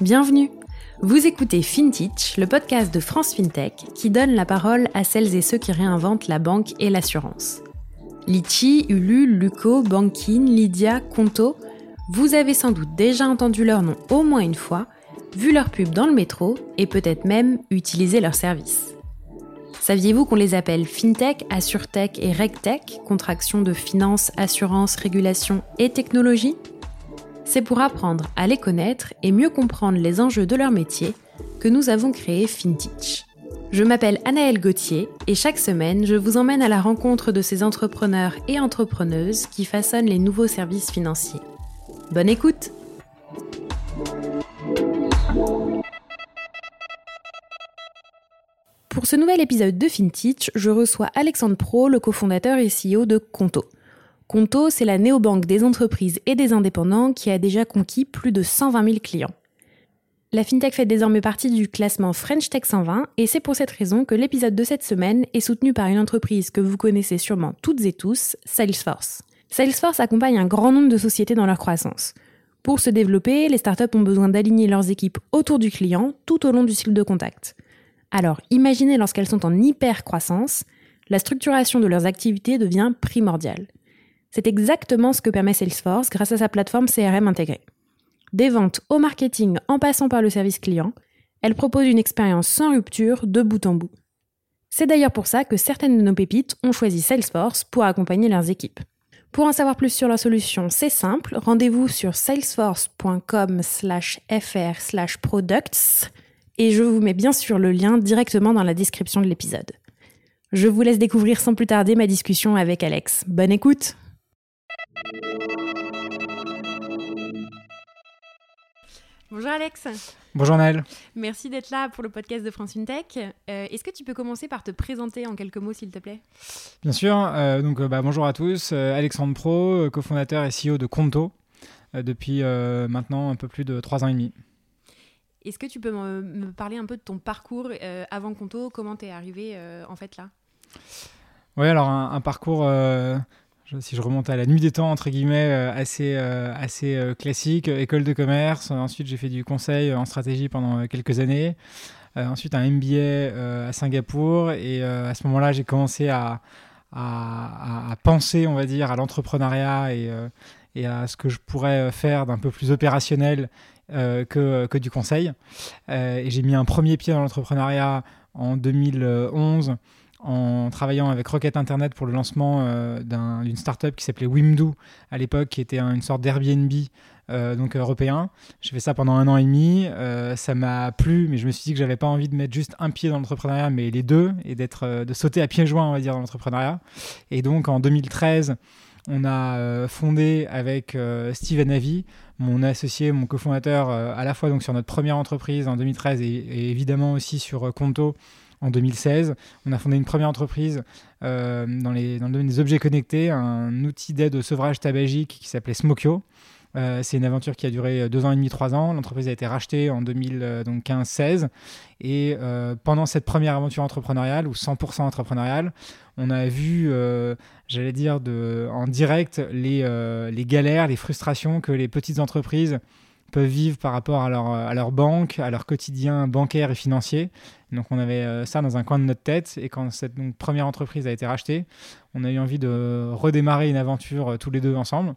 Bienvenue Vous écoutez FinTech, le podcast de France FinTech qui donne la parole à celles et ceux qui réinventent la banque et l'assurance. Litchi, Ulu, Luco, Bankin, Lydia, Conto, vous avez sans doute déjà entendu leur nom au moins une fois, vu leur pub dans le métro et peut-être même utilisé leur service. Saviez-vous qu'on les appelle FinTech, AssureTech et RegTech, contraction de finance, assurance, régulation et technologie? C'est pour apprendre à les connaître et mieux comprendre les enjeux de leur métier que nous avons créé FinTech. Je m'appelle Anaëlle Gauthier et chaque semaine, je vous emmène à la rencontre de ces entrepreneurs et entrepreneuses qui façonnent les nouveaux services financiers. Bonne écoute Pour ce nouvel épisode de FinTech, je reçois Alexandre Pro, le cofondateur et CEO de Conto. Conto, c'est la néobanque des entreprises et des indépendants qui a déjà conquis plus de 120 000 clients. La FinTech fait désormais partie du classement French Tech 120 et c'est pour cette raison que l'épisode de cette semaine est soutenu par une entreprise que vous connaissez sûrement toutes et tous, Salesforce. Salesforce accompagne un grand nombre de sociétés dans leur croissance. Pour se développer, les startups ont besoin d'aligner leurs équipes autour du client tout au long du cycle de contact. Alors, imaginez lorsqu'elles sont en hyper croissance, la structuration de leurs activités devient primordiale. C'est exactement ce que permet Salesforce grâce à sa plateforme CRM intégrée. Des ventes au marketing en passant par le service client, elle propose une expérience sans rupture de bout en bout. C'est d'ailleurs pour ça que certaines de nos pépites ont choisi Salesforce pour accompagner leurs équipes. Pour en savoir plus sur leur solution, c'est simple, rendez-vous sur salesforce.com/fr/products et je vous mets bien sûr le lien directement dans la description de l'épisode. Je vous laisse découvrir sans plus tarder ma discussion avec Alex. Bonne écoute. Bonjour Alex. Bonjour Naël. Merci d'être là pour le podcast de France FinTech. Euh, Est-ce que tu peux commencer par te présenter en quelques mots s'il te plaît? Bien sûr. Euh, donc, euh, bah, bonjour à tous. Euh, Alexandre Pro, cofondateur et CEO de Conto euh, depuis euh, maintenant un peu plus de trois ans et demi. Est-ce que tu peux me, parler un peu de ton parcours euh, avant Conto? Comment t'es arrivé euh, en fait là? Oui, alors un, parcours, euh, si je remonte à la nuit des temps, entre guillemets, assez, assez classique. École de commerce. Ensuite, j'ai fait du conseil en stratégie pendant quelques années. Ensuite, un MBA à Singapour. Et à ce moment-là, j'ai commencé à, à, à- penser, on va dire, à l'entrepreneuriat et, et à ce que je pourrais faire d'un peu plus opérationnel euh, que, que du conseil. Euh, et j'ai mis un premier pied dans l'entrepreneuriat en 2011 en travaillant avec Rocket Internet pour le lancement euh, d'un- d'une startup qui s'appelait Wimdu à l'époque, qui était un- une sorte d'Airbnb donc européen. J'ai fait ça pendant un an et demi. Ça m'a plu, mais je me suis dit que j'avais pas envie de mettre juste un pied dans l'entrepreneuriat, mais les deux, et d'être, de sauter à pieds joints, on va dire, dans l'entrepreneuriat. Et donc en 2013, on a euh, fondé avec euh, Steven Avi, mon associé, mon cofondateur, euh, à la fois sur notre première entreprise en 2013 et, évidemment aussi sur Conto en 2016. On a fondé une première entreprise dans le domaine des objets connectés, un outil d'aide au sevrage tabagique qui s'appelait Smokio. Euh, c'est une aventure qui a duré euh, deux ans et demi, trois ans. L'entreprise a été rachetée en 2015-16. Et euh, pendant cette première aventure entrepreneuriale, ou 100% entrepreneuriale, on a vu, j'allais dire, de, en direct les, galères, les frustrations que les petites entreprises peuvent vivre par rapport à leur, banque, à leur quotidien bancaire et financier. Donc on avait ça dans un coin de notre tête. Et quand cette première entreprise a été rachetée, on a eu envie de redémarrer une aventure tous les deux ensemble.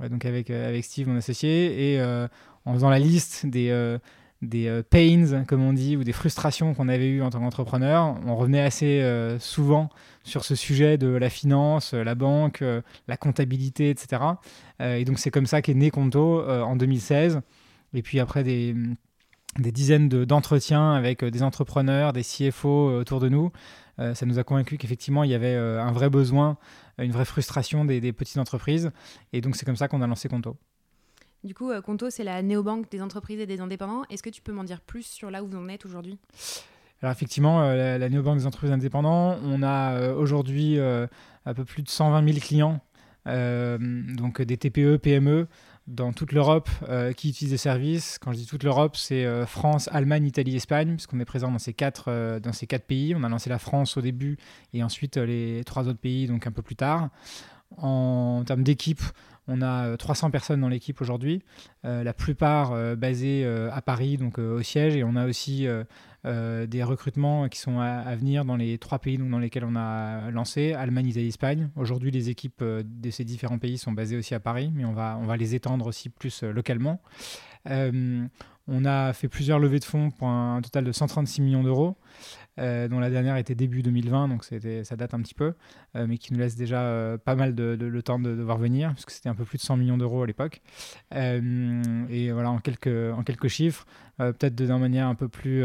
Donc avec, euh, avec Steve, mon associé, et euh, en faisant la liste des, euh, des pains, comme on dit, ou des frustrations qu'on avait eues en tant qu'entrepreneur, on revenait assez souvent sur ce sujet de la finance, la banque, la comptabilité, etc. Et donc c'est comme ça qu'est né Conto en 2016. Et puis après des, des dizaines de- d'entretiens avec des entrepreneurs, des CFO autour de nous, euh, ça nous a convaincu qu'effectivement il y avait euh, un vrai besoin, une vraie frustration des, des petites entreprises. Et donc c'est comme ça qu'on a lancé Conto. Du coup, euh, Conto, c'est la néobanque des entreprises et des indépendants. Est-ce que tu peux m'en dire plus sur là où vous en êtes aujourd'hui? Alors effectivement, euh, la, la néobanque des entreprises indépendantes, on a euh, aujourd'hui euh, un peu plus de 120 000 clients, donc des TPE, PME, dans toute l'Europe qui utilisent le service. Quand je dis toute l'Europe, c'est France, Allemagne, Italie, Espagne, puisqu'on est présent dans ces, quatre, dans ces quatre pays. On a lancé la France au début et ensuite les trois autres pays, donc un peu plus tard. En termes d'équipe, on a 300 personnes dans l'équipe aujourd'hui, la plupart basées à Paris, donc au siège, et on a aussi euh, des recrutements qui sont à, venir dans les trois pays dans lesquels on a lancé, Allemagne, Italie, Espagne. Aujourd'hui, les équipes euh, de ces différents pays sont basées aussi à Paris, mais on va, les étendre aussi plus euh, localement. on a fait plusieurs levées de fonds pour un, total de 136 millions d'euros. Dont la dernière était début 2020, donc ça date un petit peu, mais qui nous laisse déjà pas mal de, le temps de, voir venir, puisque c'était un peu plus de 100 millions d'euros à l'époque. et voilà, en quelques, en quelques chiffres, peut-être d'une manière un peu plus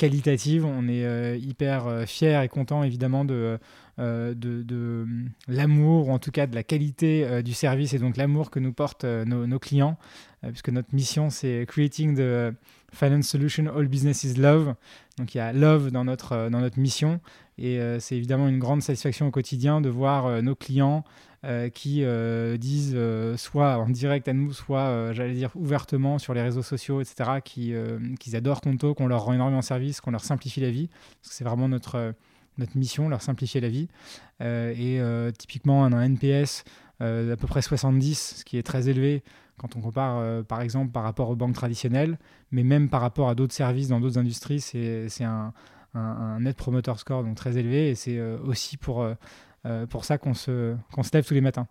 qualitative. On est euh, hyper euh, fier et content évidemment de, euh, de, de l'amour, ou en tout cas de la qualité du service et donc l'amour que nous portent nos, clients, puisque notre mission c'est Creating the Finance Solution All Business is Love. Donc il y a love dans notre, dans notre mission et c'est évidemment une grande satisfaction au quotidien de voir nos clients euh, qui euh, disent euh, soit en direct à nous, soit, j'allais dire, ouvertement sur les réseaux sociaux, etc., qu'ils adorent Conto, qu'on leur rend énormément service, qu'on leur simplifie la vie. Parce que c'est vraiment notre, notre mission, leur simplifier la vie. et typiquement, on a un NPS d'à peu près 70, ce qui est très élevé quand on compare, par exemple, par rapport aux banques traditionnelles, mais même par rapport à d'autres services dans d'autres industries, c'est un, un, net promoter score donc très élevé. Et c'est aussi pour euh, pour ça qu'on se, se lève tous les matins.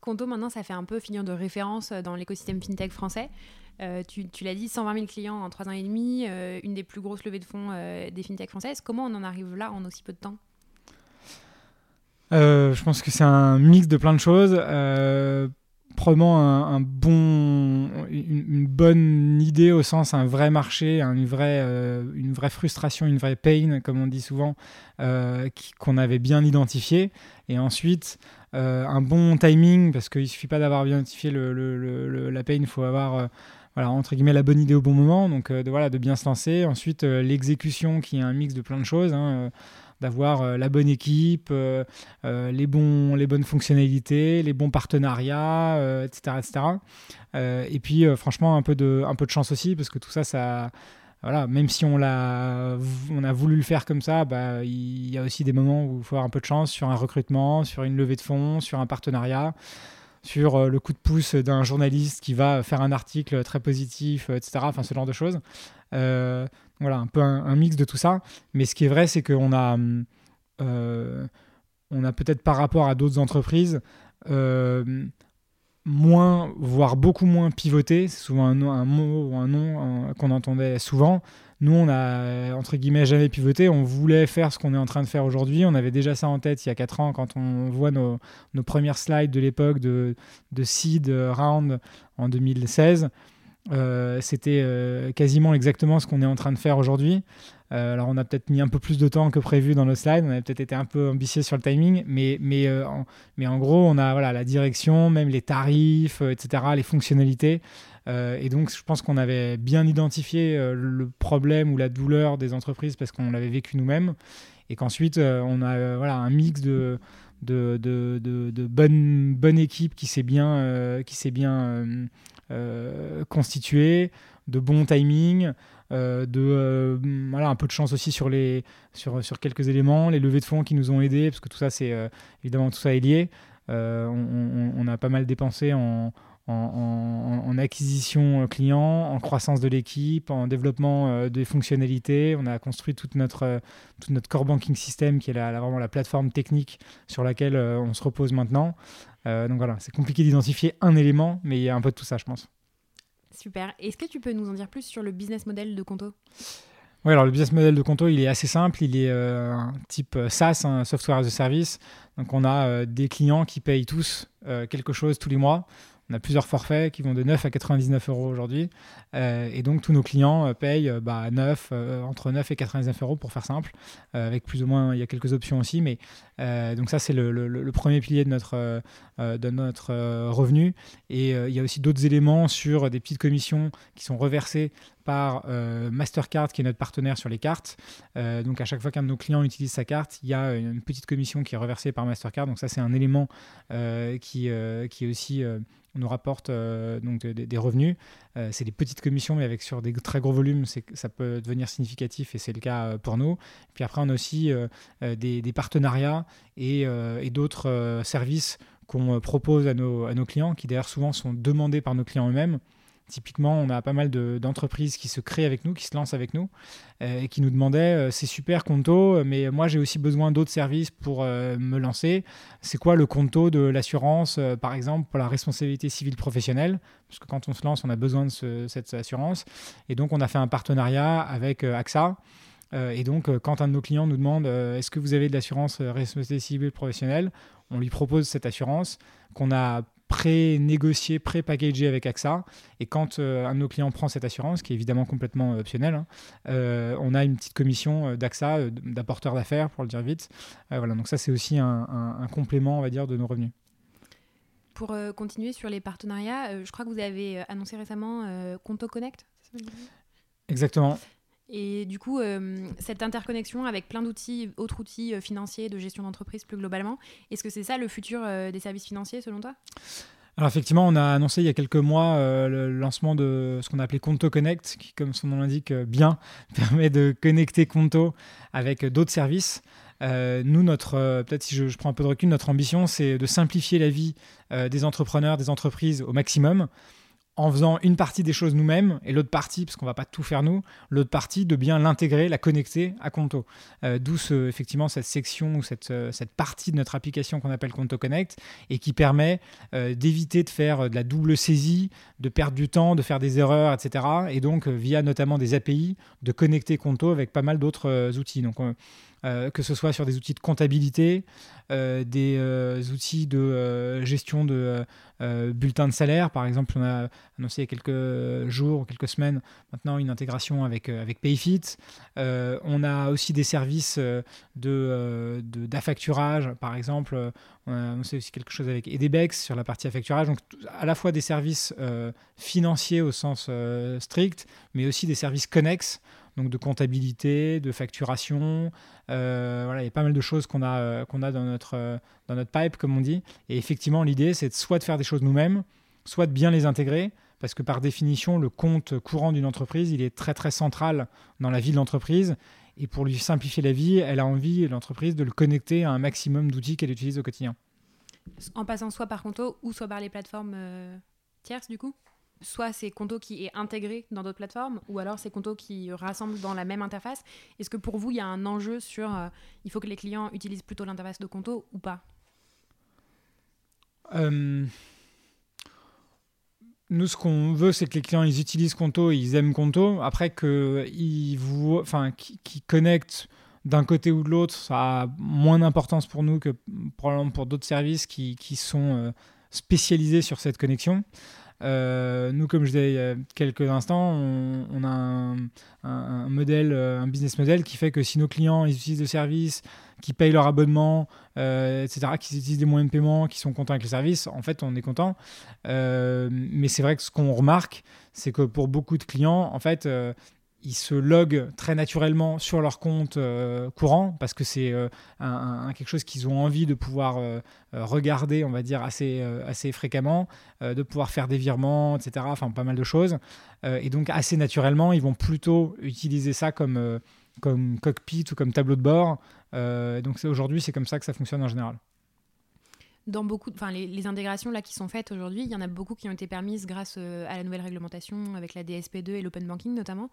Conto, maintenant, ça fait un peu finir de référence dans l'écosystème fintech français. Euh, tu, tu l'as dit, 120 000 clients en 3 ans et demi, euh, une des plus grosses levées de fonds des fintechs françaises. Comment on en arrive là en aussi peu de temps? Je pense que c'est un mix de plein de choses probablement un, bon, une, bonne idée au sens un vrai marché, une, vraie, euh, une vraie frustration, une vraie pain, comme on dit souvent, euh, qu'on avait bien identifié. Et ensuite, euh, un bon timing, parce qu'il ne suffit pas d'avoir bien identifié le, la pain, il faut avoir voilà, entre guillemets, la bonne idée au bon moment, donc de, voilà, de bien se lancer. Ensuite, l'exécution qui est un mix de plein de choses. Hein, d'avoir euh, la bonne équipe, euh, euh, les, bons, les bonnes fonctionnalités, les bons partenariats, etc. etc. et puis, franchement, un peu, de, un peu de chance aussi, parce que tout ça, ça voilà, même si on, l'a, on a voulu le faire comme ça, bah, il y a aussi des moments où il faut avoir un peu de chance sur un recrutement, sur une levée de fonds, sur un partenariat, sur le coup de pouce d'un journaliste qui va faire un article très positif, etc. Enfin, ce genre de choses. Voilà, un peu un, mix de tout ça. Mais ce qui est vrai, c'est qu'on a, euh, on a peut-être par rapport à d'autres entreprises, euh, moins, voire beaucoup moins pivoté. C'est souvent un, mot ou un nom qu'on entendait souvent. Nous, on a, entre guillemets, jamais pivoté. On voulait faire ce qu'on est en train de faire aujourd'hui. On avait déjà ça en tête il y a 4 ans quand on voit nos, nos premières slides de l'époque de, de Seed Round en 2016. Euh, c'était euh, quasiment exactement ce qu'on est en train de faire aujourd'hui. Euh, alors on a peut-être mis un peu plus de temps que prévu dans nos slides, on a peut-être été un peu ambitieux sur le timing, mais, mais, en, mais en gros on a voilà, la direction, même les tarifs, etc., les fonctionnalités. et donc je pense qu'on avait bien identifié le problème ou la douleur des entreprises parce qu'on l'avait vécu nous-mêmes, et qu'ensuite on a voilà, un mix de, de, de, de, bonne, bonne équipe qui s'est bien, qui s'est bien constitué, de bon timing, euh, de euh, voilà un peu de chance aussi sur les sur, sur quelques éléments, les levées de fonds qui nous ont aidés parce que tout ça c'est évidemment tout ça est lié. On, a pas mal dépensé en, en, acquisition client, en croissance de l'équipe, en développement des fonctionnalités. On a construit toute notre, toute notre core banking system qui est la, vraiment la plateforme technique sur laquelle on se repose maintenant. Euh, donc voilà, c'est compliqué d'identifier un élément, mais il y a un peu de tout ça, je pense. Super. Est-ce que tu peux nous en dire plus sur le business model de Conto? Oui, alors le business model de Conto, il est assez simple. Il est euh, un type euh, SaaS, un software as a service. Donc on a des clients qui payent tous quelque chose tous les mois. On a plusieurs forfaits qui vont de 9 à 99 euros aujourd'hui. Euh, et donc, tous nos clients euh, payent euh, bah, 9, entre 9 et 99 euros pour faire simple. avec plus ou moins, il y a quelques options aussi. Mais donc, ça, c'est le, premier pilier de notre, de notre revenu. Et il y a aussi d'autres éléments sur des petites commissions qui sont reversées par Mastercard, qui est notre partenaire sur les cartes. donc à chaque fois qu'un de nos clients utilise sa carte, il y a une petite commission qui est reversée par Mastercard. Donc ça, c'est un élément qui, qui est aussi nous rapporte euh, donc des revenus. Euh, c'est des petites commissions, mais avec sur des très gros volumes, ça peut devenir significatif et c'est le cas euh, pour nous. Puis après, on a aussi des, partenariats et, et d'autres services qu'on propose à nos, à nos clients, qui d'ailleurs souvent sont demandés par nos clients eux-mêmes. Typiquement, on a pas mal d'entreprises qui se créent avec nous, qui se lancent avec nous, euh, et qui nous demandaient euh, c'est super Conto, mais moi j'ai aussi besoin d'autres services pour euh, me lancer. C'est quoi le Conto de l'assurance, par exemple, pour la responsabilité civile professionnelle? Parce que quand on se lance, on a besoin de cette assurance. Et donc, on a fait un partenariat avec AXA. et donc, quand un de nos clients nous demande est-ce que vous avez de l'assurance responsabilité civile professionnelle, on lui propose cette assurance qu'on a pré-négocié, pré-packagé avec AXA. Et quand euh, un de nos clients prend cette assurance, qui est évidemment complètement euh, optionnelle, hein, euh, on a une petite commission d'AXA, d'apporteur d'affaires, pour le dire vite. voilà, donc ça, c'est aussi un, complément, on va dire, de nos revenus. Pour continuer sur les partenariats, je crois que vous avez annoncé récemment Conto Connect. Exactement. Et du coup, euh, cette interconnexion avec plein d'outils, autres outils euh, financiers, de gestion d'entreprise plus globalement, est-ce que c'est ça le futur euh, des services financiers selon toi? Alors effectivement, on a annoncé il y a quelques mois le lancement de ce qu'on a appelé Conto Connect, qui, comme son nom l'indique bien, permet de connecter Conto avec d'autres services. nous, notre, peut-être si je, je, prends un peu de recul, notre ambition, c'est de simplifier la vie des entrepreneurs, des entreprises au maximum en faisant une partie des choses nous-mêmes et l'autre partie, parce qu'on va pas tout faire nous, l'autre partie de bien l'intégrer, la connecter à Conto. Euh, d'où effectivement cette section ou cette, euh, cette partie de notre application qu'on appelle Conto Connect et qui permet euh, d'éviter de faire de la double saisie, de perdre du temps, de faire des erreurs, etc. Et donc via notamment des API, de connecter Conto avec pas mal d'autres outils. Euh, que ce soit sur des outils de comptabilité, euh, des euh, outils de gestion de bulletins de salaire. Par exemple, on a annoncé il y a quelques jours, quelques semaines maintenant une intégration avec, avec Payfit. on a aussi des services de, d'affacturage, par exemple. On a annoncé aussi quelque chose avec Edebex sur la partie affacturage. Donc, à la fois des services financiers au sens strict, mais aussi des services connexes donc de comptabilité, de facturation. Euh, voilà, il y a pas mal de choses qu'on a, euh, qu'on a dans, notre, euh, dans notre pipe, comme on dit. Et effectivement, l'idée, c'est soit de faire des choses nous-mêmes, soit de bien les intégrer, parce que par définition, le compte courant d'une entreprise, il est très très central dans la vie de l'entreprise. Et pour lui simplifier la vie, elle a envie, l'entreprise, de le connecter à un maximum d'outils qu'elle utilise au quotidien. En passant soit par Conto ou soit par les plateformes tierces, du coup? Soit c'est Conto qui est intégré dans d'autres plateformes, ou alors c'est Conto qui rassemble dans la même interface. Est-ce que pour vous, il y a un enjeu sur euh, il faut que les clients utilisent plutôt l'interface de Conto ou pas? Euh, Nous, ce qu'on veut, c'est que les clients ils utilisent Conto, ils aiment Conto. Après, qu'ils enfin, qui connectent d'un côté ou de l'autre, ça a moins d'importance pour nous que probablement pour d'autres services qui, qui sont euh, spécialisés sur cette connexion. Euh, nous, comme je disais il y a quelques instants, on, a un, modèle, euh, un business model qui fait que si nos clients ils utilisent le service, qui payent leur abonnement, euh, etc., qui utilisent des moyens de paiement, qui sont contents avec le service, en fait, on est content. mais c'est vrai que ce qu'on remarque, c'est que pour beaucoup de clients, en fait, ils se loguent très naturellement sur leur compte euh, courant parce que c'est euh, quelque chose qu'ils ont envie de pouvoir euh, regarder, on va dire, assez, assez fréquemment, de pouvoir faire des virements, etc. Enfin, pas mal de choses. et donc, assez naturellement, ils vont plutôt utiliser ça comme, comme cockpit ou comme tableau de bord. donc, aujourd'hui, c'est comme ça que ça fonctionne en général dans beaucoup, enfin les, intégrations là qui sont faites aujourd'hui, il y en a beaucoup qui ont été permises grâce à la nouvelle réglementation avec la DSP2 et l'open banking notamment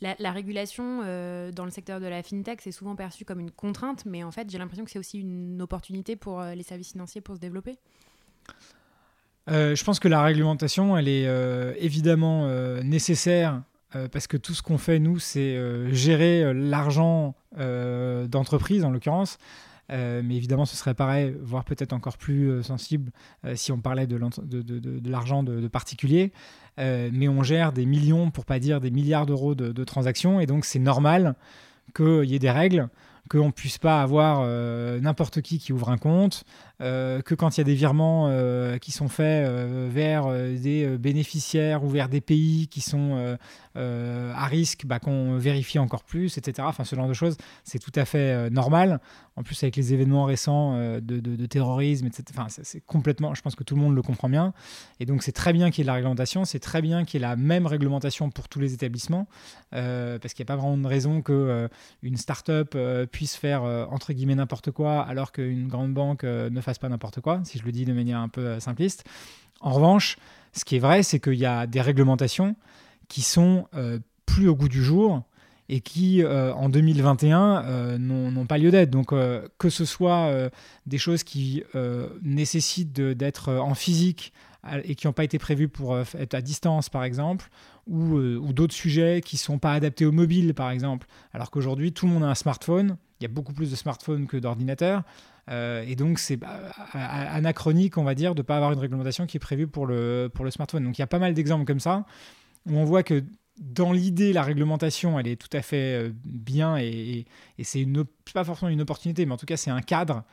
la, régulation euh, dans le secteur de la fintech, c'est souvent perçu comme une contrainte, mais en fait, j'ai l'impression que c'est aussi une opportunité pour euh, les services financiers pour se développer. Euh, je pense que la réglementation, elle est évidemment nécessaire parce que tout ce qu'on fait, nous, c'est gérer l'argent d'entreprise, en l'occurrence. Mais évidemment, ce serait pareil, voire peut-être encore plus sensible si on parlait de, l'argent de, particuliers. Euh, mais on gère des millions, pour pas dire des milliards d'euros de, transactions, et donc c'est normal qu'il y ait des règles. qu'on puisse pas avoir n'importe qui qui ouvre un compte, que quand il y a des virements qui sont faits vers des bénéficiaires ou vers des pays qui sont à risque, bah, qu'on vérifie encore plus, etc. Enfin, ce genre de choses, c'est tout à fait normal. En plus, avec les événements récents de, de, terrorisme, etc. Enfin, c'est complètement, je pense que tout le monde le comprend bien. Et donc, c'est très bien qu'il y ait la réglementation, c'est très bien qu'il y ait la même réglementation pour tous les établissements, parce qu'il n'y a pas vraiment de raison que une start-up puisse faire entre guillemets n'importe quoi alors qu'une grande banque ne fasse pas n'importe quoi, si je le dis de manière un peu simpliste. En revanche, ce qui est vrai, c'est qu'il y a des réglementations qui sont plus au goût du jour et qui, en 2021, n'ont pas lieu d'être. Donc, que ce soit des choses qui nécessitent d'être en physique et qui n'ont pas été prévues pour être à distance, par exemple, ou, d'autres sujets qui ne sont pas adaptés au mobile, par exemple, alors qu'aujourd'hui, tout le monde a un smartphone, il y a beaucoup plus de smartphones que d'ordinateurs, et donc c'est bah, anachronique, on va dire, de ne pas avoir une réglementation qui est prévue pour le smartphone. Donc il y a pas mal d'exemples comme ça, où on voit que dans l'idée, la réglementation, elle est tout à fait bien et, c'est pas forcément une opportunité, mais en tout cas, c'est un cadre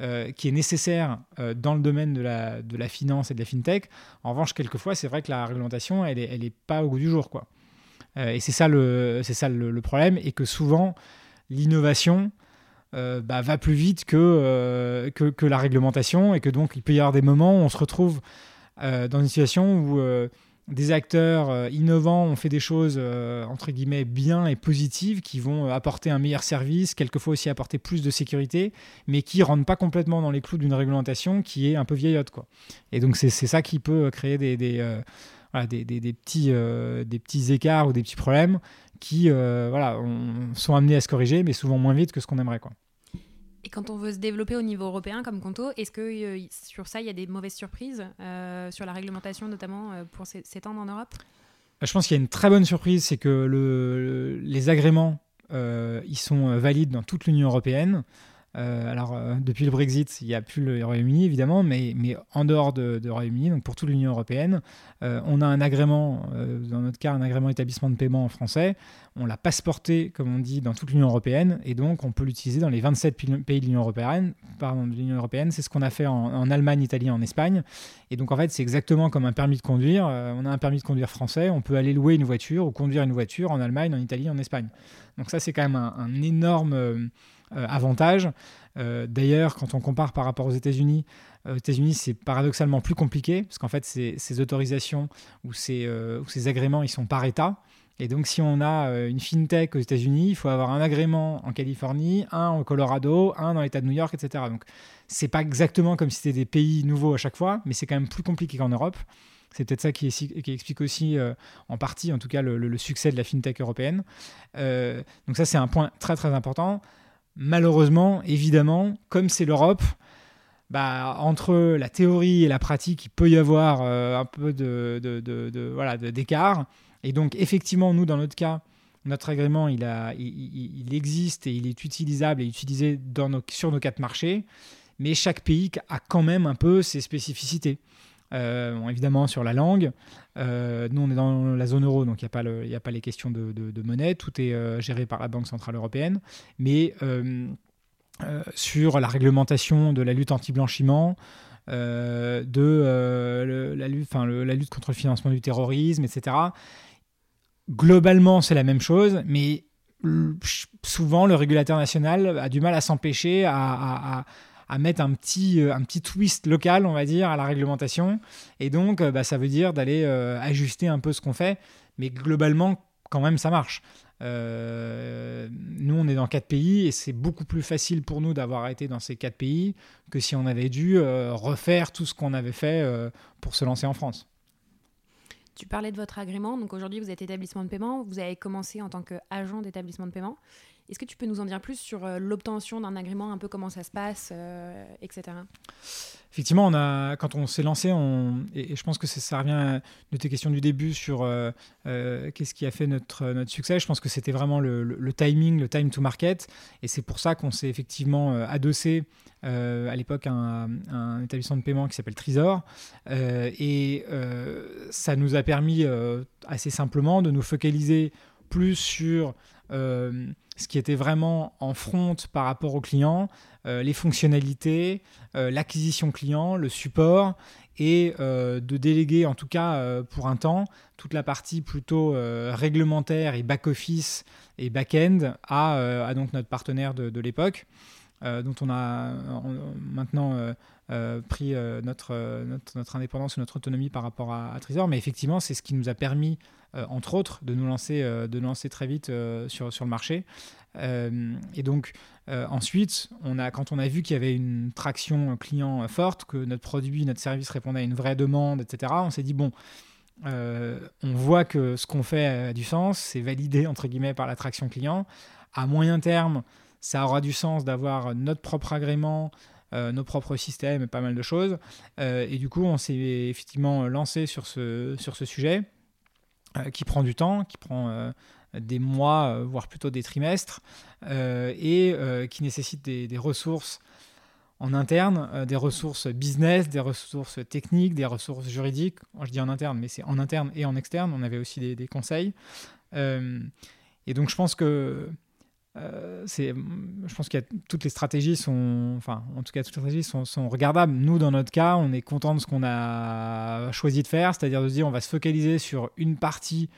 euh, qui est nécessaire euh, dans le domaine de la, finance et de la fintech. En revanche, quelquefois, c'est vrai que la réglementation, elle n'est est pas au goût du jour. Quoi. Euh, et c'est ça, le, problème, et que souvent, l'innovation bah, va plus vite que, que, la réglementation, et que donc il peut y avoir des moments où on se retrouve dans une situation où des acteurs euh, innovants ont fait des choses euh, entre guillemets bien et positives qui vont euh, apporter un meilleur service, quelquefois aussi apporter plus de sécurité, mais qui rentrent pas complètement dans les clous d'une réglementation qui est un peu vieillotte. Quoi. Et donc c'est ça qui peut créer des, des, des, des petits, des petits écarts ou des petits problèmes qui voilà, sont amenés à se corriger, mais souvent moins vite que ce qu'on aimerait. Quoi. Et quand on veut se développer au niveau européen comme Conto, est-ce que euh, sur ça, il y a des mauvaises surprises euh, sur la réglementation, notamment euh, pour s'étendre en Europe? Je pense qu'il y a une très bonne surprise, c'est que le, les agréments, ils sont valides dans toute l'Union européenne. Euh, alors, euh, depuis le Brexit, il n'y a plus le Royaume-Uni, évidemment, mais, mais en dehors de, Royaume-Uni, donc pour toute l'Union européenne, euh, on a un agrément, dans notre cas, un agrément établissement de paiement en français. On l'a passeporté, comme on dit, dans toute l'Union européenne, et donc on peut l'utiliser dans les 27 pays de l'Union européenne. Pardon, de l'Union européenne, c'est ce qu'on a fait en, Allemagne, Italie, en Espagne. Et donc, en fait, c'est exactement comme un permis de conduire. on a un permis de conduire français, on peut aller louer une voiture ou conduire une voiture en Allemagne, en Italie, en Espagne. Donc ça, c'est quand même un énorme avantage. Euh, d'ailleurs, quand on compare par rapport aux États-Unis, euh, aux États-Unis, c'est paradoxalement plus compliqué, parce qu'en fait, ces, autorisations ou ces, agréments, ils sont par État. Et donc, si on a une fintech aux États-Unis, il faut avoir un agrément en Californie, un au Colorado, un dans l'État de New York, etc. Donc, c'est pas exactement comme si c'était des pays nouveaux à chaque fois, mais c'est quand même plus compliqué qu'en Europe. C'est peut-être ça qui, explique aussi, en partie, en tout cas, le, succès de la fintech européenne. donc, ça, c'est un point très, très important malheureusement, évidemment, comme c'est l'Europe, bah, entre la théorie et la pratique, il peut y avoir euh, un peu de, voilà, d'écart. Et donc, effectivement, nous, dans notre cas, notre agrément, il, existe et il est utilisable et utilisé sur nos quatre marchés. Mais chaque pays a quand même un peu ses spécificités. Euh, évidemment sur la langue. Euh, nous, on est dans la zone euro, donc il n'y a, pas a pas les questions de, monnaie. Tout est euh, géré par la Banque Centrale Européenne. Mais sur la réglementation de la lutte anti-blanchiment, de la, lutte, contre le financement du terrorisme, etc. Globalement, c'est la même chose, mais souvent le régulateur national a du mal à s'empêcher à mettre un petit, euh, un petit twist local, on va dire, à la réglementation. Et donc, euh, bah, ça veut dire d'aller euh, ajuster un peu ce qu'on fait. Mais globalement, quand même, ça marche. nous, on est dans quatre pays et c'est beaucoup plus facile pour nous d'avoir été dans ces quatre pays que si on avait dû refaire tout ce qu'on avait fait pour se lancer en France. Tu parlais de votre agrément. Donc aujourd'hui, vous êtes établissement de paiement. Vous avez commencé en tant qu'agent d'établissement de paiement. Est-ce que tu peux nous en dire plus sur euh, l'obtention d'un agrément, un peu comment ça se passe, euh, etc. Effectivement, on a, quand on s'est lancé, et, je pense que ça revient à de tes questions du début sur euh, qu'est-ce qui a fait notre, notre succès. Je pense que c'était vraiment le, timing, le time to market. Et c'est pour ça qu'on s'est effectivement adossé à l'époque à un, établissement de paiement qui s'appelle Trisor. et ça nous a permis assez simplement de nous focaliser plus sur ce qui était vraiment en front par rapport aux clients, les fonctionnalités, l'acquisition client, le support, et de déléguer en tout cas pour un temps toute la partie plutôt réglementaire et back-office et back-end à, donc notre partenaire de, l'époque, dont on a maintenant euh, pris euh, notre, notre, indépendance ou notre autonomie par rapport à, Trésor. Mais effectivement, c'est ce qui nous a permis, euh, entre autres, de nous lancer, de lancer très vite sur, sur le marché. et donc, ensuite, on a, quand on a vu qu'il y avait une traction client forte, que notre produit, notre service répondait à une vraie demande, etc., on s'est dit, bon, on voit que ce qu'on fait a du sens, c'est validé entre guillemets par l'attraction client. À moyen terme, ça aura du sens d'avoir notre propre agrément, euh, nos propres systèmes pas mal de choses. Euh, et du coup, on s'est effectivement lancé sur ce, sur ce sujet euh, qui prend du temps, qui prend des mois, voire plutôt des trimestres, et qui nécessite des, ressources en interne, des ressources business, des ressources techniques, des ressources juridiques. je dis en interne, mais c'est en interne et en externe. On avait aussi des conseils. et donc, je pense que euh, c'est, je pense que toutes les stratégies sont, enfin, en tout cas, toutes les stratégies sont, regardables. Nous, dans notre cas, on est content de ce qu'on a choisi de faire, c'est-à-dire de se dire, on va se focaliser sur une partie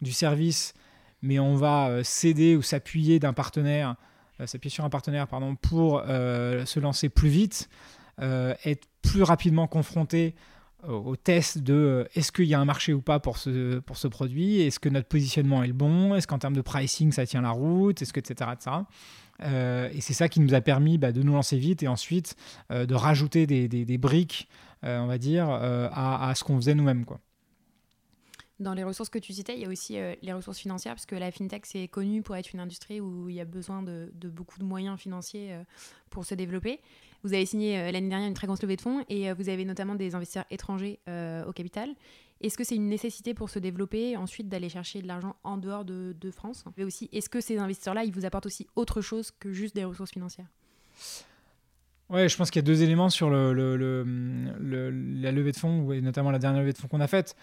du service, mais on va euh, céder ou s'appuyer d'un partenaire, euh, s'appuyer sur un partenaire, pardon, pour se lancer plus vite, être plus rapidement confronté au test de euh, est-ce qu'il y a un marché ou pas pour ce, pour ce produit, est-ce que notre positionnement est le bon, est-ce qu'en termes de pricing ça tient la route, est-ce que etc. etc. Euh, et c'est ça qui nous a permis bah, de nous lancer vite et ensuite euh, de rajouter des, des, briques, on va dire, à, à, ce qu'on faisait nous-mêmes. Quoi. Dans les ressources que tu citais, il y a aussi les ressources financières, parce que la fintech, c'est connu pour être une industrie où il y a besoin de, beaucoup de moyens financiers pour se développer. Vous avez signé euh, l'année dernière une très grosse levée de fonds et euh, vous avez notamment des investisseurs étrangers euh, au capital. Est-ce que c'est une nécessité pour se développer, ensuite d'aller chercher de l'argent en dehors de, France? Mais aussi, est-ce que ces investisseurs-là, ils vous apportent aussi autre chose que juste des ressources financières? Ouais, je pense qu'il y a deux éléments sur la levée de fonds, et notamment la dernière levée de fonds qu'on a faite.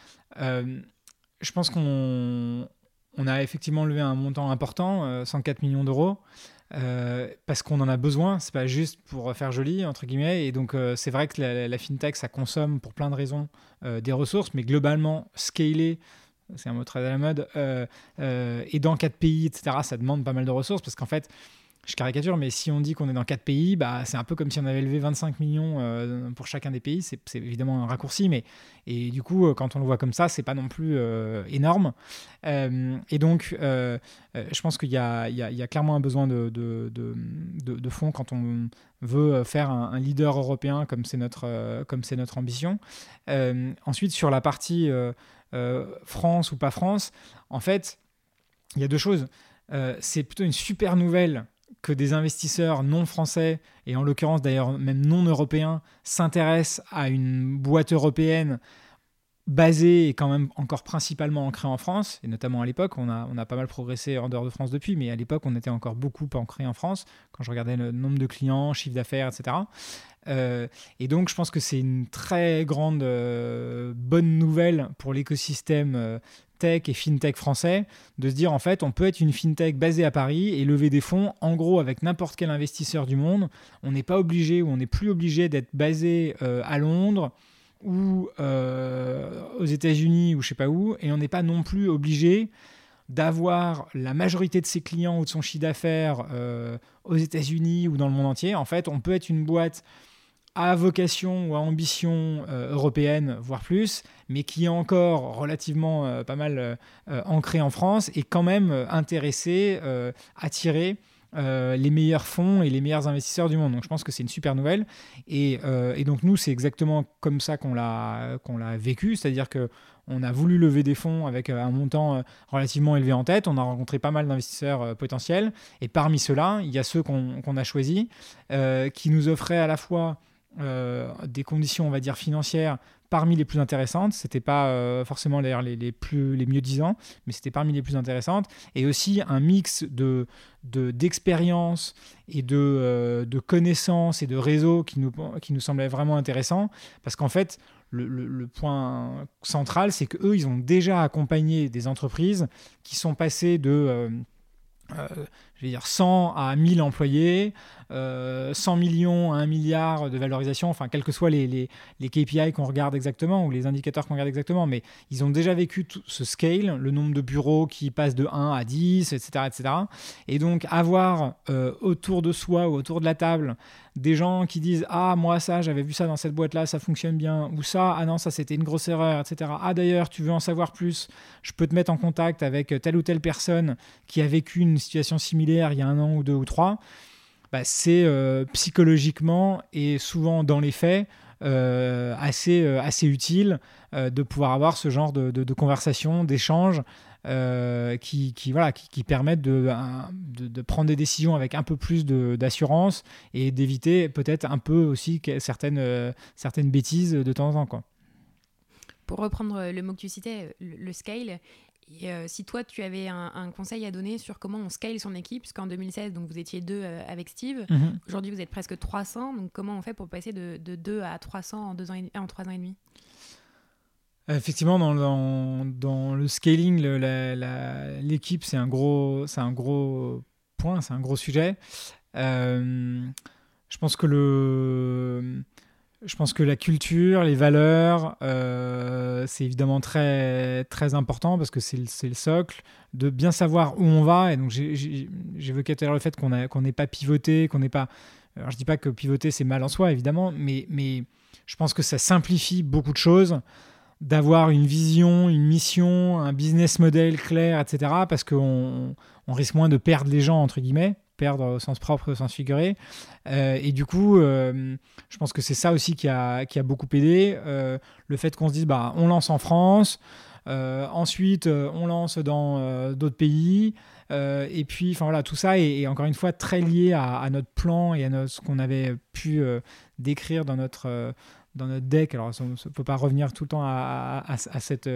Je pense qu'on on a effectivement levé un montant important, 104 millions d'euros. Euh, parce qu'on en a besoin, c'est pas juste pour faire joli entre guillemets. Et donc euh, c'est vrai que la, fintech ça consomme pour plein de raisons euh, des ressources, mais globalement scaler, c'est un mot très à la mode, et dans quatre pays, etc. Ça demande pas mal de ressources parce qu'en fait je caricature, mais si on dit qu'on est dans quatre pays, bah, c'est un peu comme si on avait levé 25 millions euh, pour chacun des pays. C'est évidemment un raccourci, mais et du coup, euh, quand on le voit comme ça, c'est pas non plus euh, énorme. et donc, je pense qu'il y, a clairement un besoin de, fonds quand on veut faire un, leader européen, comme c'est notre ambition. ensuite, sur la partie France ou pas France, en fait, il y a deux choses. c'est plutôt une super nouvelle que des investisseurs non français, et en l'occurrence d'ailleurs même non européens, s'intéressent à une boîte européenne basée et quand même encore principalement ancrée en France, et notamment à l'époque, on a, on a pas mal progressé en dehors de France depuis, mais à l'époque on était encore beaucoup ancré en France, quand je regardais le nombre de clients, chiffre d'affaires, etc. Euh, et donc je pense que c'est une très grande euh, bonne nouvelle pour l'écosystème euh, et fintech français de se dire en fait on peut être une fintech basée à Paris et lever des fonds en gros avec n'importe quel investisseur du monde. On n'est pas obligé ou on n'est plus obligé d'être basé euh, à Londres ou euh, aux États-Unis ou je sais pas où et on n'est pas non plus obligé d'avoir la majorité de ses clients ou de son chiffre d'affaires euh, aux États-Unis ou dans le monde entier. En fait, on peut être une boîte à vocation ou à ambition euh, européenne, voire plus, mais qui est encore relativement euh, pas mal euh, ancré en France et quand même intéressé, attirer les meilleurs fonds et les meilleurs investisseurs du monde. Donc je pense que c'est une super nouvelle. Et, donc nous, c'est exactement comme ça qu'on l'a qu'on l'a vécu, c'est-à-dire que on a voulu lever des fonds avec un montant relativement élevé en tête. On a rencontré pas mal d'investisseurs potentiels. Et parmi ceux-là, il y a ceux qu'on a choisis, qui nous offraient à la fois euh, des conditions, on va dire, financières parmi les plus intéressantes. C'était pas euh, forcément les, les, plus les mieux disants, mais c'était parmi les plus intéressantes. Et aussi un mix de d'expérience et de, euh, de connaissances et de réseaux qui nous, qui nous semblait vraiment intéressant. Parce qu'en fait, le, le, point central, c'est qu'eux, ils ont déjà accompagné des entreprises qui sont passées de je vais dire 100 à 1000 employés, 100 euh, millions à 1 milliard de valorisation, enfin, quels que soient les, les, les KPI qu'on regarde exactement ou les indicateurs qu'on regarde exactement, mais ils ont déjà vécu tout ce scale, le nombre de bureaux qui passe de 1 à 10, etc. etc. Et donc, avoir euh, autour de soi ou autour de la table des gens qui disent Ah, moi, ça, j'avais vu ça dans cette boîte-là, ça fonctionne bien, ou ça, ah non, ça, c'était une grosse erreur, etc. Ah, d'ailleurs, tu veux en savoir plus, je peux te mettre en contact avec telle ou telle personne qui a vécu une situation similaire il y a un an ou deux ou trois. Bah, c'est euh, psychologiquement et souvent dans les faits euh, assez, euh, assez utile de pouvoir avoir ce genre de, de, conversation, d'échange qui, qui, voilà, qui, permettent de, de, prendre des décisions avec un peu plus d'assurance et d'éviter peut-être un peu aussi certaines, certaines bêtises de temps en temps. Quoi. Pour reprendre le mot que tu citais, le scale, et euh, si toi, tu avais un, conseil à donner sur comment on scale son équipe, puisqu'en 2016, donc vous étiez deux euh, avec Steve, mhm. aujourd'hui vous êtes presque 300, donc comment on fait pour passer de, de 2 à 300 en, deux ans et, en 3 ans et demi? Effectivement, dans, dans, dans le scaling, l'équipe, c'est un, gros, un gros point, c'est un gros sujet. Euh, je pense que le je pense que la culture, les valeurs, euh, c'est évidemment très, très important parce que c'est le, le, socle de bien savoir où on va. Et donc, j'évoquais tout à l'heure le fait qu'on qu'on n'ait pas pivoté, qu'on n'ait pas. Alors, je dis pas que pivoter, c'est mal en soi, évidemment, mais, je pense que ça simplifie beaucoup de choses d'avoir une vision, une mission, un business model clair, etc. Parce qu'on on risque moins de perdre les gens, entre guillemets perdre au sens propre au sens figuré. Euh, et du coup, euh, je pense que c'est ça aussi qui a, qui a beaucoup aidé. Euh, le fait qu'on se dise, bah, on lance en France, ensuite on lance dans d'autres pays. et puis, enfin voilà, tout ça est, encore une fois très lié à, notre plan et à notre, ce qu'on avait pu décrire dans notre, dans notre deck. Alors, on ne peut pas revenir tout le temps à, à, à cette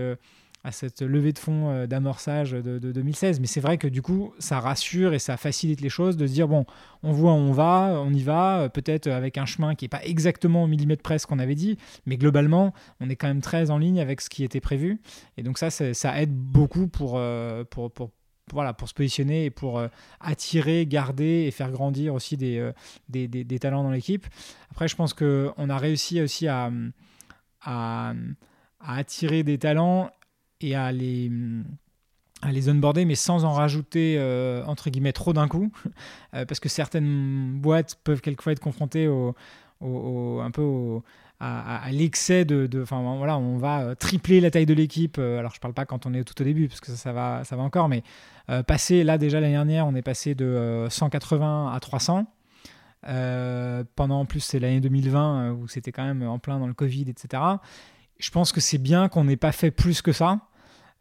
à cette levée de fonds euh, d'amorçage de, 2016. Mais c'est vrai que du coup, ça rassure et ça facilite les choses de se dire, bon, on voit on va, on y va, euh, peut-être avec un chemin qui n'est pas exactement au millimètre près ce qu'on avait dit, mais globalement, on est quand même très en ligne avec ce qui était prévu. Et donc ça, ça aide beaucoup pour, euh, pour, pour, voilà, pour se positionner et pour attirer, garder et faire grandir aussi des, des, des, talents dans l'équipe. Après, je pense qu'on a réussi aussi à, à attirer des talents et à les à les onboarder, mais sans en rajouter euh, entre guillemets trop d'un coup, euh, parce que certaines boîtes peuvent quelquefois être confrontées au, un peu à, l'excès de, enfin voilà, on va euh, tripler la taille de l'équipe. alors je parle pas quand on est tout au début, parce que ça, va, ça va encore, mais passer là déjà l'année dernière, on est passé de 180 à 300. pendant en plus c'est l'année 2020 où c'était quand même en plein dans le Covid, etc. Je pense que c'est bien qu'on n'ait pas fait plus que ça.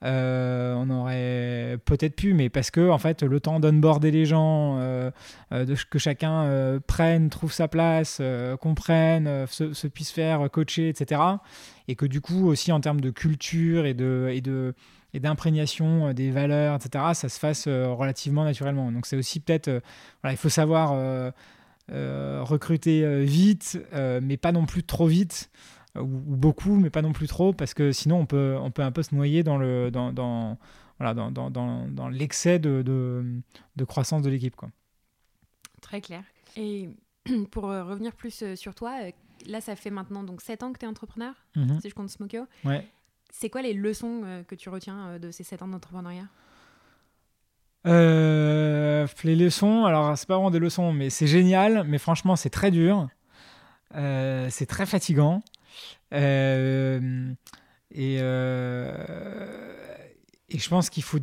Euh, on aurait peut-être pu, mais parce que en fait, le temps d'onboarder les gens, euh, euh, que chacun prenne, trouve sa place, comprenne, se, puisse faire coacher, etc. Et que du coup aussi en termes de culture et de et de et d'imprégnation des valeurs, etc. Ça se fasse relativement naturellement. Donc c'est aussi peut-être, il faut savoir recruter vite, mais pas non plus trop vite ou, beaucoup, mais pas non plus trop, parce que sinon on peut, on peut un peu se noyer dans le dans, dans voilà, dans, dans, dans, dans l'excès de, de, de, croissance de l'équipe. Quoi. Très clair. Et pour euh, revenir plus euh, sur toi, euh, là ça fait maintenant donc 7 ans que tu es entrepreneur, mhm. si je compte Smokyo. Ouais. C'est quoi les leçons que tu retiens de ces 7 ans d'entrepreneuriat? Les leçons, alors c'est pas vraiment des leçons, mais c'est génial, mais franchement c'est très dur, c'est très fatigant. Euh, et, euh, et je pense qu'il faut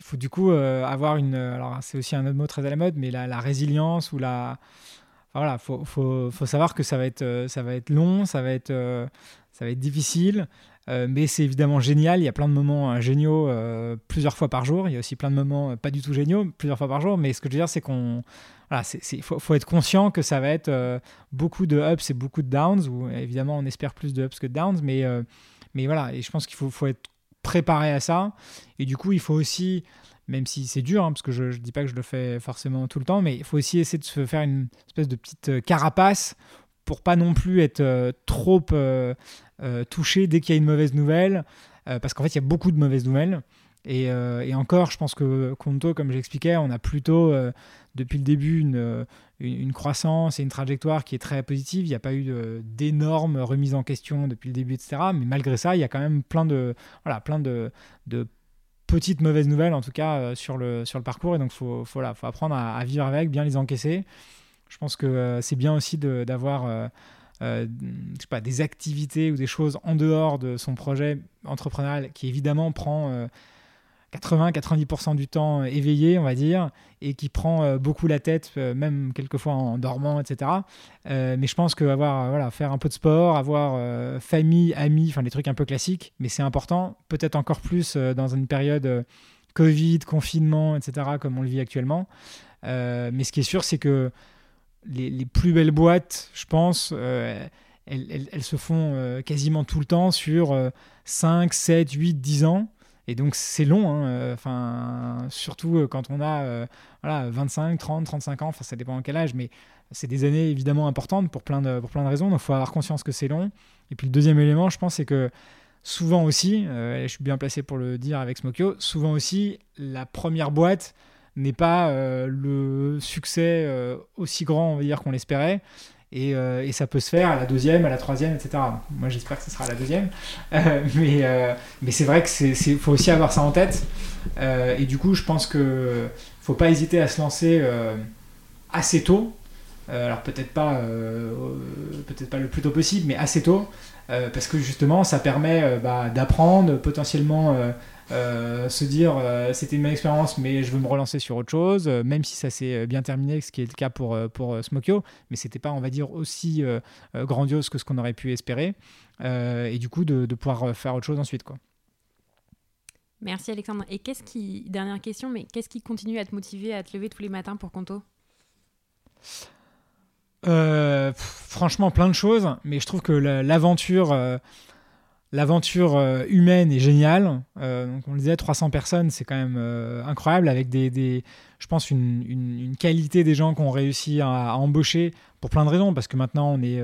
faut du coup euh, avoir une. Alors, c'est aussi un autre mot très à la mode, mais la, la résilience ou la. voilà, faut, faut, faut, savoir que ça va être, ça va être long, ça va être, ça va être difficile, mais c'est évidemment génial. Il y a plein de moments géniaux plusieurs fois par jour. Il y a aussi plein de moments pas du tout géniaux plusieurs fois par jour. Mais ce que je veux dire, c'est qu'on voilà, il faut, être conscient que ça va être euh, beaucoup de ups et beaucoup de downs, ou évidemment on espère plus de ups que de downs, mais, euh, mais voilà, et je pense qu'il faut, faut, être préparé à ça, et du coup il faut aussi, même si c'est dur, hein, parce que je ne dis pas que je le fais forcément tout le temps, mais il faut aussi essayer de se faire une espèce de petite euh, carapace pour pas non plus être trop touché dès qu'il y a une mauvaise nouvelle, parce qu'en fait il y a beaucoup de mauvaises nouvelles, Et, encore, je pense que Conto, comme j'expliquais, on a plutôt depuis le début une, une, croissance et une trajectoire qui est très positive. Il n'y a pas eu d'énormes remises en question depuis le début, etc. Mais malgré ça, il y a quand même plein de, voilà, plein de, petites mauvaises nouvelles, en tout cas, sur, le, sur le parcours. Et donc, il faut, apprendre à, vivre avec, bien les encaisser. Je pense que c'est bien aussi d'avoir euh, des activités ou des choses en dehors de son projet entrepreneurial qui évidemment prend 80-90% euh, du temps éveillé, on va dire, et qui prend euh, beaucoup la tête, même quelquefois en dormant, etc. mais je pense que avoir, voilà, faire un peu de sport, avoir famille, amis, enfin des trucs un peu classiques, mais c'est important, peut-être encore plus dans une période Covid, confinement, etc., comme on le vit actuellement. mais ce qui est sûr, c'est que les, plus belles boîtes, je pense, euh, elles, se font euh, quasiment tout le temps sur 5, 7, 8, 10 ans. Et donc c'est long, hein, euh, enfin, surtout quand on a voilà, 25, 30, 35 ans, ça dépend à quel âge, mais c'est des années évidemment importantes pour plein de, pour plein de raisons, donc il faut avoir conscience que c'est long. Et puis le deuxième élément, je pense, c'est que souvent aussi, je suis bien placé pour le dire avec Smokyo, souvent aussi, la première boîte, n'est pas euh, le succès euh, aussi grand, on va dire, qu'on l'espérait. Et, euh, et, ça peut se faire à la deuxième, à la troisième, etc. Moi, j'espère que ce sera à la deuxième. mais mais c'est vrai qu'il faut aussi avoir ça en tête. et du coup, je pense qu'il ne faut pas hésiter à se lancer assez tôt. alors peut-être pas, peut-être pas le plus tôt possible, mais assez tôt. parce que justement, ça permet bah, d'apprendre potentiellement euh, se dire euh, c'était une bonne expérience mais je veux me relancer sur autre chose euh, même si ça s'est bien terminé ce qui est le cas pour, pour Smokyo mais c'était pas on va dire aussi grandiose que ce qu'on aurait pu espérer. Et du coup de, de, pouvoir faire autre chose ensuite quoi. Merci Alexandre. Et qu'est-ce qui, dernière question, mais qu'est-ce qui continue à te motiver à te lever tous les matins pour Conto? Franchement, plein de choses, mais je trouve que l'aventure, L'aventure euh, humaine est géniale. Euh, donc on le disait, 300 personnes, c'est quand même euh, incroyable, avec des, je pense, une, qualité des gens qu'on réussi à, embaucher pour plein de raisons, parce que maintenant on est,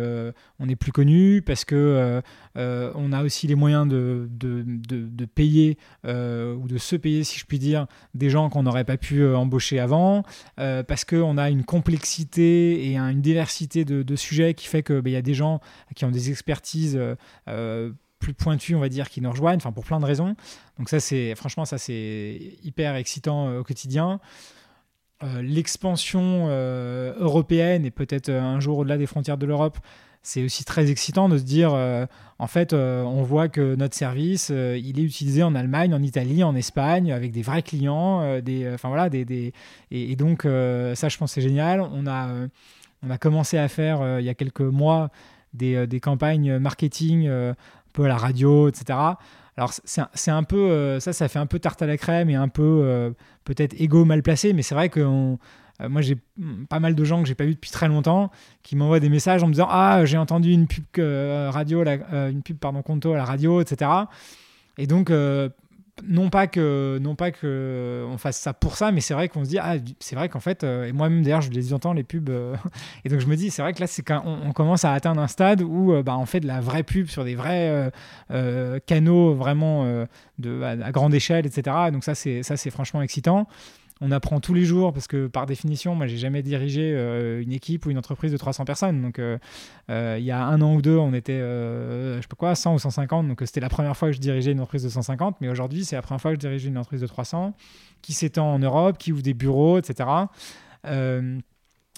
on est plus connu, parce que on a aussi les moyens de, de, payer ou de se payer, si je puis dire, des gens qu'on n'aurait pas pu embaucher avant, parce qu'on a une complexité et une diversité de, sujets qui fait qu'il ben, y a des gens qui ont des expertises plus pointus, on va dire, qui nous rejoignent, enfin pour plein de raisons. Donc ça, c'est franchement, ça c'est hyper excitant euh, au quotidien. Euh, l'expansion euh, européenne et peut-être un jour au-delà des frontières de l'Europe, c'est aussi très excitant de se dire, en fait, on voit que notre service, il est utilisé en Allemagne, en Italie, en Espagne, avec des vrais clients, des, enfin voilà, des, des et, donc ça, je pense, c'est génial. On a, on a commencé à faire il y a quelques mois des, des campagnes marketing peu à la radio, etc. Alors c'est un peu euh, ça, ça fait un peu tarte à la crème et un peu euh, peut-être égo mal placé, mais c'est vrai que euh, moi j'ai pas mal de gens que j'ai pas vu depuis très longtemps qui m'envoient des messages en me disant ah j'ai entendu une pub radio, une pub pardon Conto à la radio, etc. Et donc non pas que non pas que on fasse ça pour ça mais c'est vrai qu'on se dit ah c'est vrai qu'en fait euh, et moi-même d'ailleurs je les entends les pubs euh, et donc je me dis c'est vrai que là c'est on, commence à atteindre un stade où euh, bah, on fait de la vraie pub sur des vrais canaux vraiment de à, grande échelle etc donc ça c'est ça c'est franchement excitant on apprend tous les jours parce que par définition, moi, j'ai jamais dirigé euh, une équipe ou une entreprise de 300 personnes. Donc, euh, euh, il y a un an ou deux, on était, je sais pas quoi, 100 ou 150. Donc, c'était la première fois que je dirigeais une entreprise de 150. Mais aujourd'hui, c'est la première fois que je dirige une entreprise de 300 qui s'étend en Europe, qui ouvre des bureaux, etc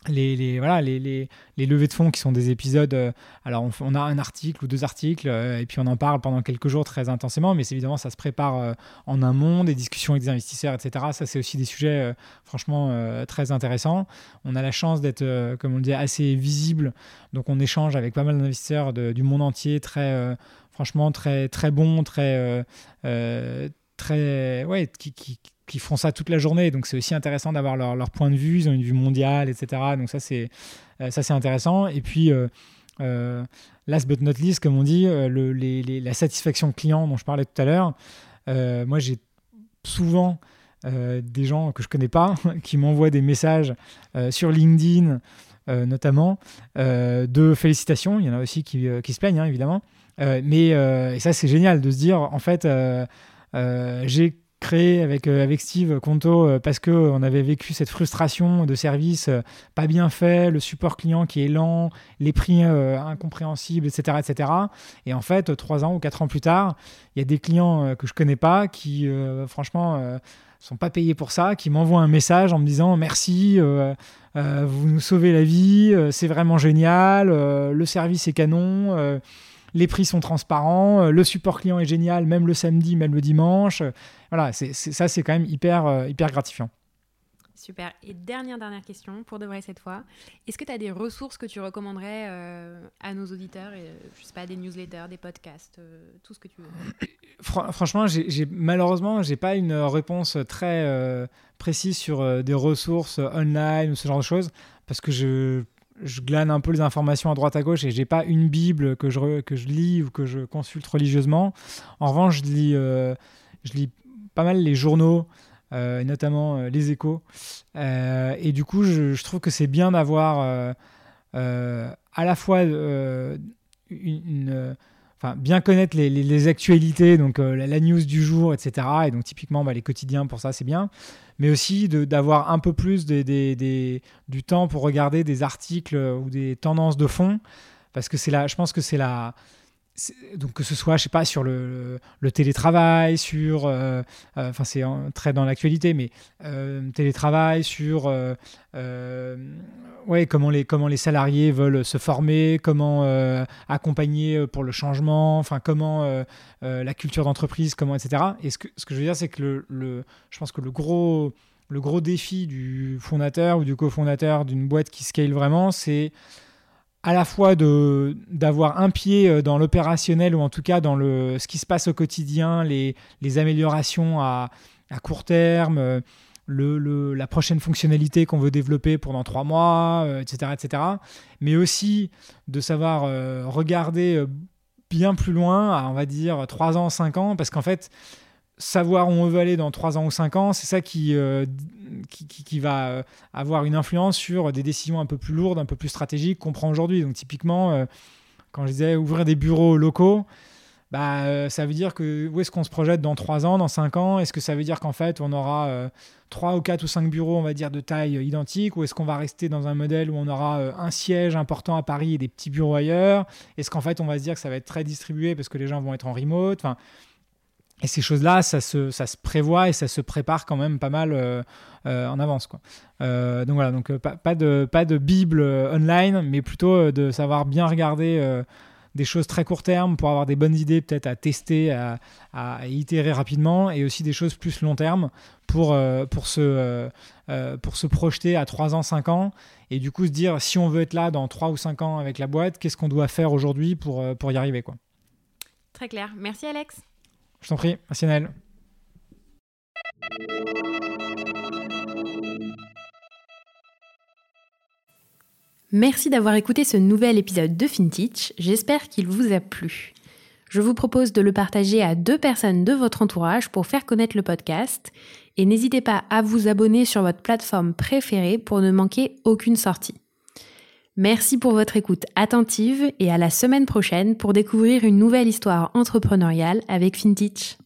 les, voilà, les, les, levées de fonds qui sont des épisodes. Euh, alors, on, a un article ou deux articles, euh, et puis on en parle pendant quelques jours très intensément, mais évidemment, ça se prépare euh, en amont, des discussions avec des investisseurs, etc. Ça, c'est aussi des sujets, franchement, très intéressants. On a la chance d'être, comme on le dit, assez visible. Donc, on échange avec pas mal d'investisseurs du monde entier, très, franchement, très, très bons, très. très ouais, qui, qui qui font ça toute la journée. Donc c'est aussi intéressant d'avoir leur, point de vue. Ils ont une vue mondiale, etc. Donc ça c'est euh, ça intéressant. Et puis euh, euh, last but not least, comme on dit, la satisfaction client dont je parlais tout à l'heure. moi j'ai souvent des gens que je connais pas qui m'envoient des messages sur LinkedIn. notamment de félicitations, il y en a aussi qui, qui se plaignent hein, évidemment, mais et ça c'est génial de se dire en fait j'ai créé avec, euh, avec Steve Conto euh, parce qu'on avait vécu cette frustration de service euh, pas bien fait, le support client qui est lent, les prix incompréhensibles, etc., etc. Et en fait, trois ans ou quatre ans plus tard, il y a des clients que je connais pas qui, franchement, sont pas payés pour ça, qui m'envoient un message en me disant merci, vous nous sauvez la vie, c'est vraiment génial, le service est canon les prix sont transparents, euh, le support client est génial, même le samedi, même le dimanche. Voilà, c'est, ça, c'est quand même hyper, euh, hyper gratifiant. Super. Et dernière, dernière question, pour de vrai cette fois. Est-ce que tu as des ressources que tu recommanderais euh, à nos auditeurs et, Je sais pas, des newsletters, des podcasts, tout ce que tu veux? Franchement, j'ai, j'ai, malheureusement, je n'ai pas une réponse très précise sur des ressources online ou ce genre de choses, parce que je je glane un peu les informations à droite à gauche et j'ai pas une bible que je, que je lis ou que je consulte religieusement. En revanche, je lis, euh, je lis pas mal les journaux, euh, notamment euh, les échos. et du coup, je, trouve que c'est bien d'avoir à la fois une, bien connaître les, actualités, donc la, news du jour, etc. Et donc typiquement, bah, les quotidiens, pour ça, c'est bien mais aussi d'avoir un peu plus des, du temps pour regarder des articles ou des tendances de fond, parce que c'est là, je pense que c'est la, donc que ce soit, je sais pas, sur le, télétravail, sur, euh, euh, enfin c'est très dans l'actualité, mais euh, télétravail, sur, ouais, comment les comment les salariés veulent se former, comment accompagner pour le changement, enfin comment la culture d'entreprise, comment etc. Et ce que ce que je veux dire, c'est que le, le, je pense que le gros le gros défi du fondateur ou du cofondateur d'une boîte qui scale vraiment, c'est à la fois de d'avoir un pied euh, dans l'opérationnel ou en tout cas dans le ce qui se passe au quotidien, les, les améliorations à, à, court terme, euh, le, le, la prochaine fonctionnalité qu'on veut développer pendant trois mois, etc., euh, etc. Mais aussi de savoir regarder bien plus loin, on va dire trois ans, cinq ans, parce qu'en fait, savoir où on veut aller dans 3 ans ou 5 ans, c'est ça qui, euh, qui, qui, va euh, avoir une influence sur des décisions un peu plus lourdes, un peu plus stratégiques qu'on prend aujourd'hui. Donc typiquement, euh, quand je disais ouvrir des bureaux locaux, bah, ça veut dire que où est-ce qu'on se projette dans 3 ans, dans 5 ans? Est-ce que ça veut dire qu'en fait on aura 3 ou 4 ou 5 bureaux, on va dire, de taille identique? Ou est-ce qu'on va rester dans un modèle où on aura un siège important à Paris et des petits bureaux ailleurs? Est-ce qu'en fait on va se dire que ça va être très distribué parce que les gens vont être en remote? Et ces choses-là, ça se, ça se prévoit et ça se prépare quand même pas mal euh, euh, en avance. Quoi. Euh, donc voilà, donc pas, de, pas de Bible online, mais plutôt de savoir bien regarder des choses très court terme pour avoir des bonnes idées peut-être à tester, à, à, itérer rapidement, et aussi des choses plus long terme pour, pour, se, pour se projeter à 3 ans, 5 ans, et du coup se dire si on veut être là dans 3 ou 5 ans avec la boîte, qu'est-ce qu'on doit faire aujourd'hui pour, pour y arriver. Quoi. Très clair. Merci Alex. Je t'en prie, merci Naël. Merci d'avoir écouté ce nouvel épisode de FinTech, j'espère qu'il vous a plu. Je vous propose de le partager à deux personnes de votre entourage pour faire connaître le podcast et n'hésitez pas à vous abonner sur votre plateforme préférée pour ne manquer aucune sortie. Merci pour votre écoute attentive et à la semaine prochaine pour découvrir une nouvelle histoire entrepreneuriale avec FinTech.